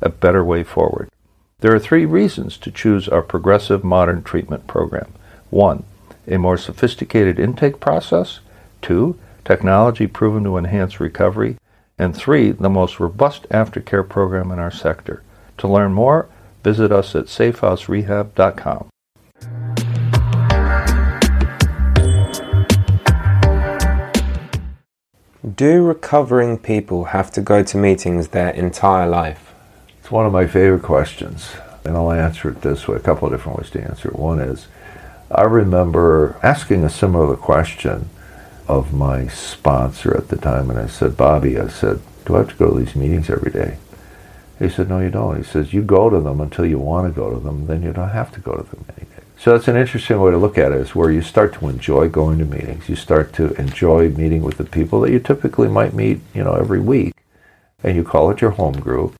a better way forward. There are three reasons to choose our progressive modern treatment program. One, a more sophisticated intake process. Two, technology proven to enhance recovery. And three, the most robust aftercare program in our sector. To learn more, visit us at safehouserehab.com. Do recovering people have to go to meetings their entire life? It's one of my favorite questions, and I'll answer it this way a couple of different ways to answer it. One is I remember asking a similar question of my sponsor at the time, and I said, Bobby, I said, do I have to go to these meetings every day? He said, No, you don't. He says, You go to them until you want to go to them, then you don't have to go to them any day. So that's an interesting way to look at it, is where you start to enjoy going to meetings. You start to enjoy meeting with the people that you typically might meet, you know, every week. And you call it your home group.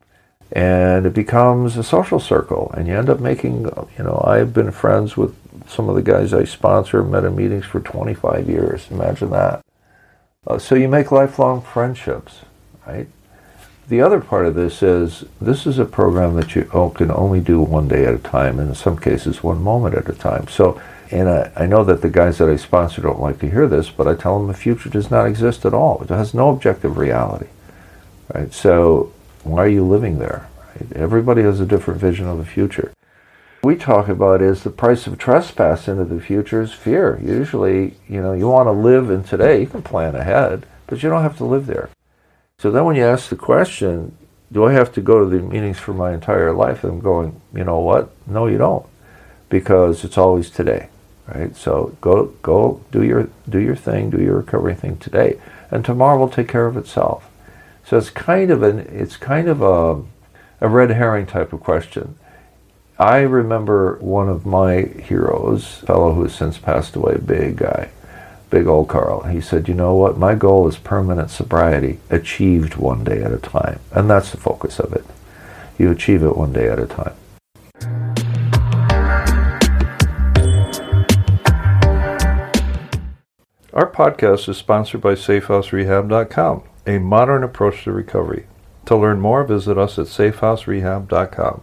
And it becomes a social circle. And you end up making, you know, I've been friends with some of the guys I sponsor, met in meetings for 25 years. Imagine that. Uh, so you make lifelong friendships, right? The other part of this is this is a program that you can only do one day at a time, and in some cases, one moment at a time. So, and I, I know that the guys that I sponsor don't like to hear this, but I tell them the future does not exist at all. It has no objective reality, right? So, why are you living there? Right? Everybody has a different vision of the future. We talk about is the price of trespass into the future is fear. Usually, you know, you want to live in today. You can plan ahead, but you don't have to live there. So then when you ask the question, do I have to go to the meetings for my entire life? I'm going, you know what? No, you don't, because it's always today, right? So go, go, do your, do your thing, do your recovery thing today, and tomorrow will take care of itself. So it's kind of an, it's kind of a, a red herring type of question. I remember one of my heroes, a fellow who has since passed away, big guy, big old Carl. He said, You know what? My goal is permanent sobriety, achieved one day at a time. And that's the focus of it. You achieve it one day at a time. Our podcast is sponsored by SafeHouseRehab.com, a modern approach to recovery. To learn more, visit us at SafeHouseRehab.com.